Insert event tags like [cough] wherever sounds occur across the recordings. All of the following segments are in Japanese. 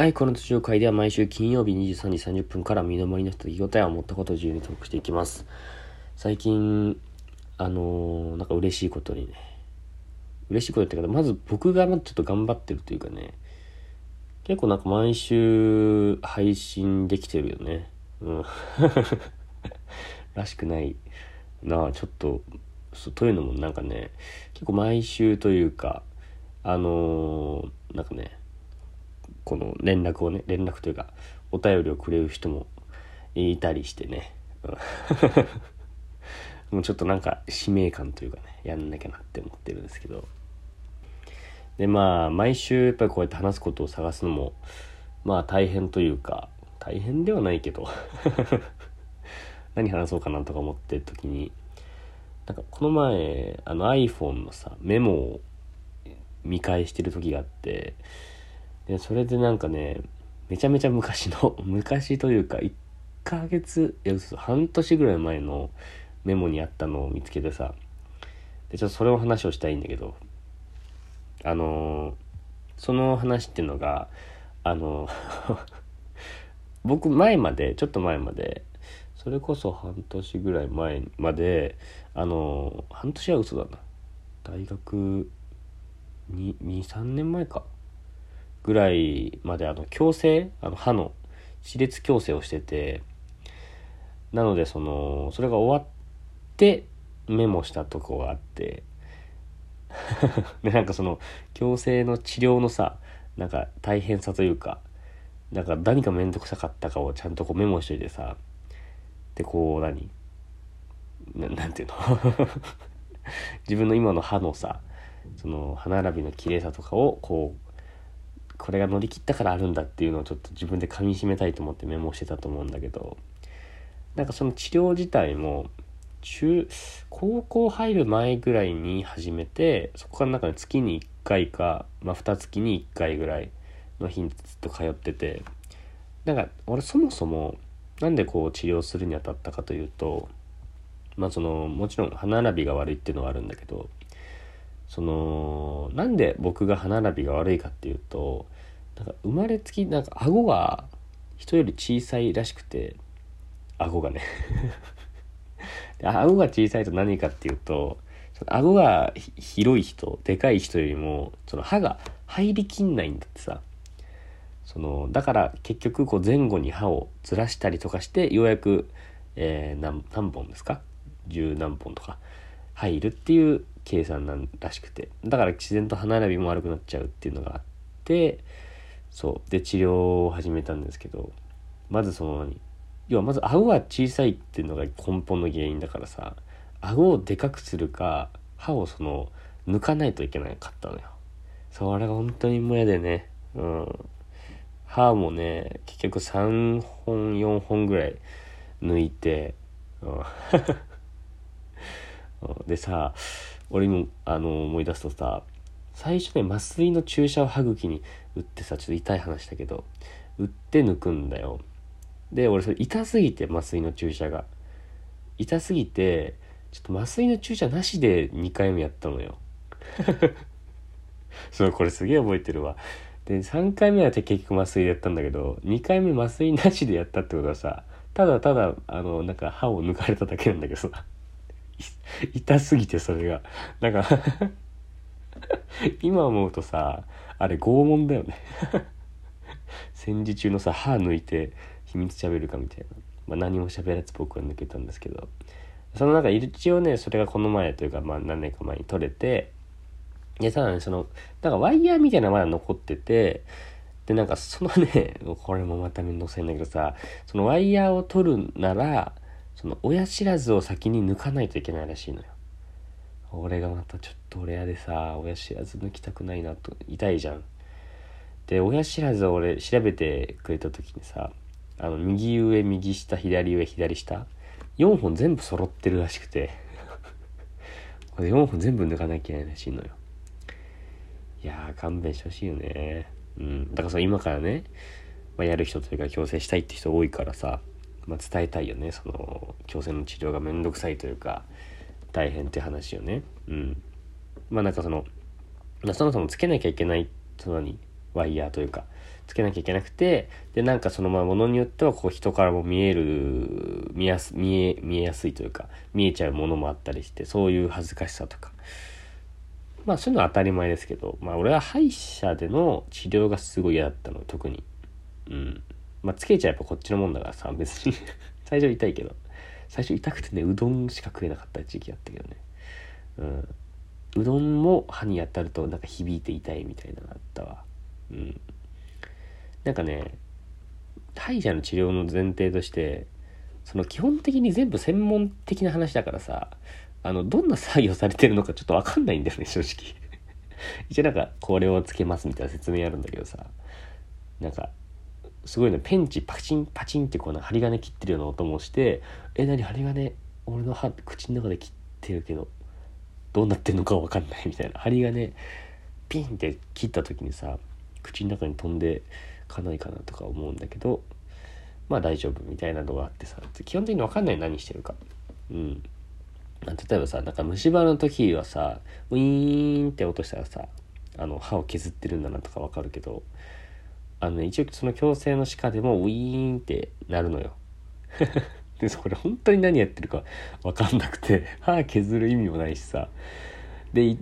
はい、この途中会では毎週金曜日23時30分から身の回りの人と手応えを持ったことを自由にトークしていきます。最近、あのー、なんか嬉しいことにね、嬉しいことってか、まず僕がちょっと頑張ってるというかね、結構なんか毎週配信できてるよね。うん。[laughs] らしくないなあ、ちょっと、そうというのもなんかね、結構毎週というか、あのー、なんかね、この連絡をね連絡というかお便りをくれる人もいたりしてね。[laughs] もうちょっとなんか使命感というかねやんなきゃなって思ってるんですけど。でまあ毎週やっぱりこうやって話すことを探すのもまあ大変というか大変ではないけど [laughs] 何話そうかなとか思ってる時になんかこの前あの iPhone のさメモを見返してる時があってで、それでなんかね、めちゃめちゃ昔の、[laughs] 昔というか、1ヶ月、いや、半年ぐらい前のメモにあったのを見つけてさ、で、ちょっとそれを話をしたいんだけど、あのー、その話っていうのが、あの [laughs] 僕前まで、ちょっと前まで、それこそ半年ぐらい前まで、あのー、半年は嘘だな。大学2、2、3年前か。ぐらいまであの矯正あの歯の歯列矯正をしててなのでそのそれが終わってメモしたとこがあって [laughs] でなんかその矯正の治療のさなんか大変さというかなんか何か面倒くさかったかをちゃんとこうメモしといてさでこう何？ななんていうの？[laughs] 自分の今の歯のさその歯並びの綺麗さとかをこうこれが乗り切ったからあるんだっていうのをちょっと自分で噛みしめたいと思ってメモしてたと思うんだけどなんかその治療自体も中高校入る前ぐらいに始めてそこからなんか月に1回か、まあ、2月に1回ぐらいの日にずっと通っててなんか俺そもそもなんでこう治療するにあたったかというとまあそのもちろん歯並びが悪いっていうのはあるんだけどそのなんで僕が歯並びが悪いかっていうとなんか生まれつきなんか顎が人より小さいらしくて顎がね。[laughs] 顎が小さいと何かっていうと顎が広い人でかい人よりもその歯が入りきんないんだってさ。そのだから結局こう前後に歯をずらしたりとかしてようやく、えー、何何本ですか？十何本とか入るっていう計算なんらしくて。だから自然と歯並びも悪くなっちゃうっていうのがあってそう。で治療を始めたんですけどまずその要はまず顎が小さいっていうのが根本の原因だからさ顎をでかくするか歯をその抜かないといけなかったのよ。それが本当にもう嫌でね。うん。歯もね結局3本4本ぐらい抜いて、うん、[laughs] でさ俺もあの思い出すとさ最初ね麻酔の注射を歯茎に打ってさちょっと痛い話だけど打って抜くんだよ。で俺それ痛すぎて麻酔の注射が。痛すぎてちょっと麻酔の注射なしで2回目やったのよ。[laughs] そうこれすげえ覚えてるわ。で3回目は結局麻酔でやったんだけど2回目麻酔なしでやったってことはさただただあのなんか歯を抜かれただけなんだけどさ。[laughs] 痛すぎてそれが。なんか [laughs] 今思うとさ、あれ拷問だよね [laughs] 戦時中のさ、歯抜いて秘密喋るかみたいな。まあ、何も喋らず僕は抜けたんですけど。そのなんか一応ね、それがこの前というか、まあ何年か前に取れて、で、さらにその、なんかワイヤーみたいなのまだ残ってて、で、なんかそのね、これもまためんどくさいんだけどさ、そのワイヤーを取るなら、その親知らずを先に抜かないといけないらしいのよ。俺がまたちょっと俺やでさ親知らず抜きたくないなと痛いじゃん。で親知らずを俺調べてくれた時にさあの右上右下左上左下4本全部揃ってるらしくて。[laughs] これ4本全部抜かなきゃいけないらしいのよ。いやー勘弁してほしいよね。うん。だからさ今からね、まあ、やる人というか矯正したいって人多いからさまあ、伝えたいよね。その矯正の治療が面倒くさいというか大変って話よね。うん。まあなんかその、そもそもつけなきゃいけないそのにワイヤーというかつけなきゃいけなくてでなんかそのままものによってはこう人からも見える見やす見え見えやすいというか見えちゃうものもあったりしてそういう恥ずかしさとか。まあそういうのは当たり前ですけどまあ俺は歯医者での治療がすごい嫌だったの特に。うん。まあつけちゃえばこっちのもんだからさ別に。[laughs] 最初痛いけど。最初痛くてねうどんしか食えなかった時期あったけどね。うん。うどんも歯に当たるとなんか響いて痛いみたいなのあったわ。うん。なんかね歯医者の治療の前提としてその基本的に全部専門的な話だからさあのどんな作業されてるのかちょっと分かんないんだよね正直。[laughs] 一応なんかこれをつけますみたいな説明あるんだけどさ。なんかすごいねペンチパチンパチンってこうな針金切ってるような音もして「え何針金？俺の歯口の中で切ってるけどどうなってんのか分かんない」みたいな。針金ピンって切った時にさ口の中に飛んでかないかなとか思うんだけどまあ大丈夫みたいなのがあってさ基本的に分かんない何してるか。うん。例えばさなんか虫歯の時はさウィーンって落としたらさあの歯を削ってるんだなとか分かるけどあのね一応その矯正の歯科でもウィーンってなるのよ。[laughs] でそれ本当に何やってるか分かんなくて歯削る意味もないしさ。で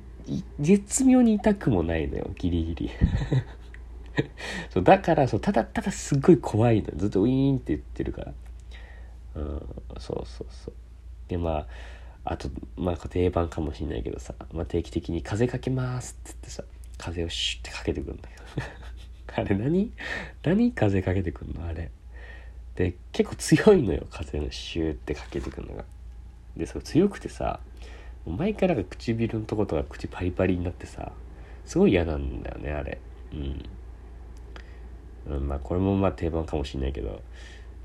絶妙に痛くもないのよギリギリ。[laughs] そうだからそうただただすっごい怖いのずっとウィーンって言ってるから。うんそうそうそう。でまああとまあ定番かもしんないけどさ、まあ、定期的に「風かけます」っつってさ風をシュッてかけてくるんだけどあれ何何風かけてくんの？あれ。で結構強いのよ風のシューってかけてくるのが。でそれ強くてさ毎回なんか唇のとことか口パリパリになってさすごい嫌なんだよねあれ。うん。うん、まあこれもまあ定番かもしんないけど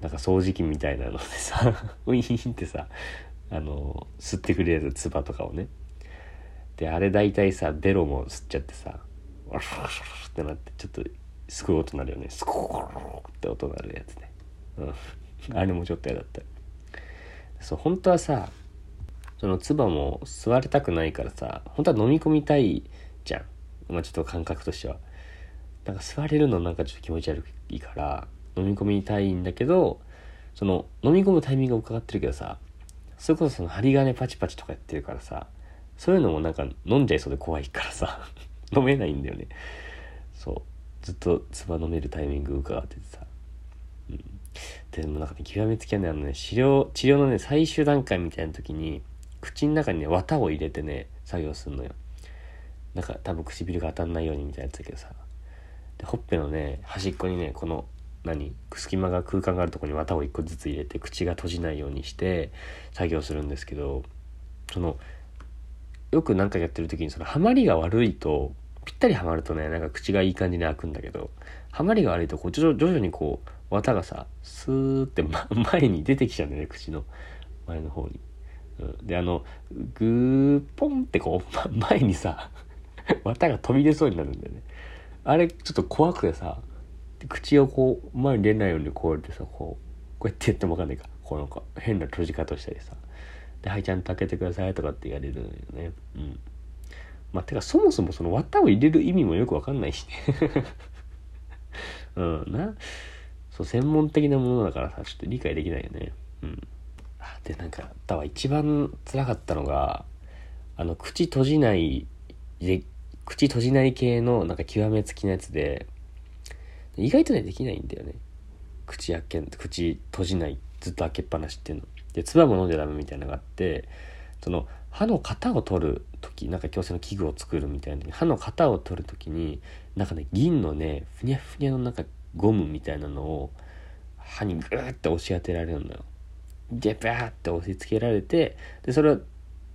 なんか掃除機みたいなのでさ [laughs] ウィーンってさあの吸ってくれる唾とかをね。であれ大体さベロも吸っちゃってさワシャワシャってなってちょっとすごい音鳴るよね。スコーって音鳴るやつね。うん。あれもちょっと嫌だった。そう本当はさその唾も吸われたくないからさ本当は飲み込みたいじゃん。まあちょっと感覚としては。なんか座れるのなんかちょっと気持ち悪いから飲み込みたいんだけどその飲み込むタイミングを伺ってるけどさそれこそその針金パチパチとかやってるからさそういうのもなんか飲んじゃいそうで怖いからさ [laughs] 飲めないんだよね。そう。ずっと唾飲めるタイミング伺っててさ、うん、でもなんかね極めつきはねあのね。治療治療のね最終段階みたいな時に口の中にね綿を入れてね作業するのよ。なんか多分唇が当たんないようにみたいなやつだけどさ。でほっぺのね端っこにねこの何隙間が空間があるとこに綿を1個ずつ入れて口が閉じないようにして作業するんですけどそのよく何かやってる時にそのハマりが悪いとぴったりはまるとねなんか口がいい感じに開くんだけどハマりが悪いとこう徐々にこう綿がさスーって、[laughs] 前に出てきちゃうんだよね口の前の方に。うん、であのグーポンってこう、前にさ [laughs] 綿が飛び出そうになるんだよね。あれちょっと怖くてさ口をこう前に出ないようにこうやってさこうこうやってやってもわかんないか。こうなんか変な閉じ方したりさ。で「はいちゃんと開けてください」とかって言われるのよね。うん。まあてかそもそもその綿を入れる意味もよくわかんないしね [laughs] うんなそう専門的なものだからさちょっと理解できないよねうんでなんかだわ一番辛かったのがあの口閉じないで口閉じない系のなんか極めつきなやつで、意外とね、できないんだよね。口開け、口閉じない、ずっと開けっぱなしっていうの。で、唾も飲んじゃダメみたいなのがあって、その歯の型を取る時なんか矯正の器具を作るみたいな歯の型を取る時になんかね銀のねふにゃふにゃのなんかゴムみたいなのを歯にグーって押し当てられるのよ。でバーって押し付けられてでそれ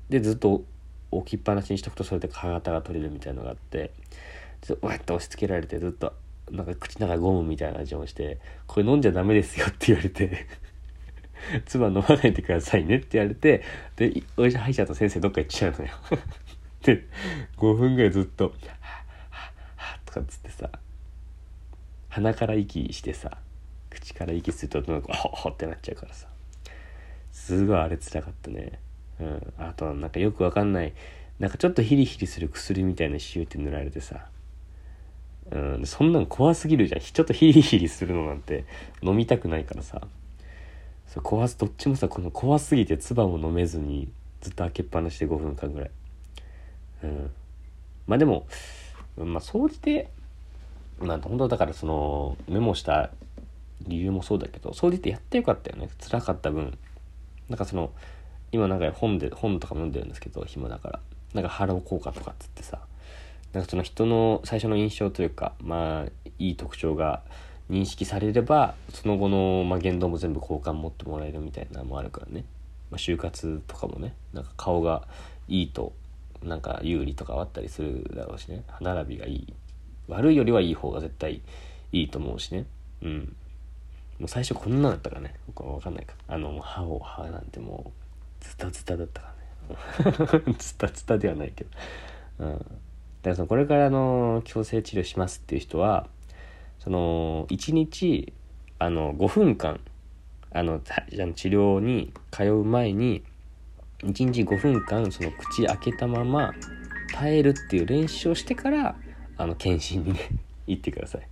でずっと置きっぱなしにしとくとそれで歯型が取れるみたいのがあってうわっと押し付けられてずっとなんか口の中ゴムみたいな味をして「これ飲んじゃダメですよ」って言われて「[laughs] 唾飲まないでくださいね」って言われてでお医者歯医者と先生どっか行っちゃうのよ [laughs] で5分ぐらいずっと「はははとかっつってさ鼻から息してさ口から息するとなんかホッホってなっちゃうからさ。すごいあれつらかったね。うん、あとなんかよくわかんないなんかちょっとヒリヒリする薬みたいなシューって塗られてさ。うん、そんなん怖すぎるじゃん。ちょっとヒリヒリするのなんて飲みたくないからさ。そう怖すどっちもさこの怖すぎて唾も飲めずにずっと開けっぱなしで5分間ぐらい。うん。まあでもまあ総じてまあ本当だからそのメモした理由もそうだけど総じてやってよかったよね。辛かった分。なんかその今なんか本で本とかも読んでるんですけど暇だから。なんかハロー効果とかっつってさ。なんかその人の最初の印象というかまあいい特徴が認識されればその後の、まあ、言動も全部好感持ってもらえるみたいなのもあるからね、まあ、就活とかもね。なんか顔がいいとなんか有利とかあったりするだろうしね。歯並びがいい。悪いよりはいい方が絶対いいと思うしね。うん。もう最初こんなだったからね。僕は分かんないか。あの歯を歯なんてもうズタズタだったからね。[laughs] ズタズタではないけど。うん。だからそのこれからの矯正治療しますっていう人はその1日あの5分間あのたあの治療に通う前に1日5分間その口開けたまま耐えるっていう練習をしてからあの検診にね行ってください。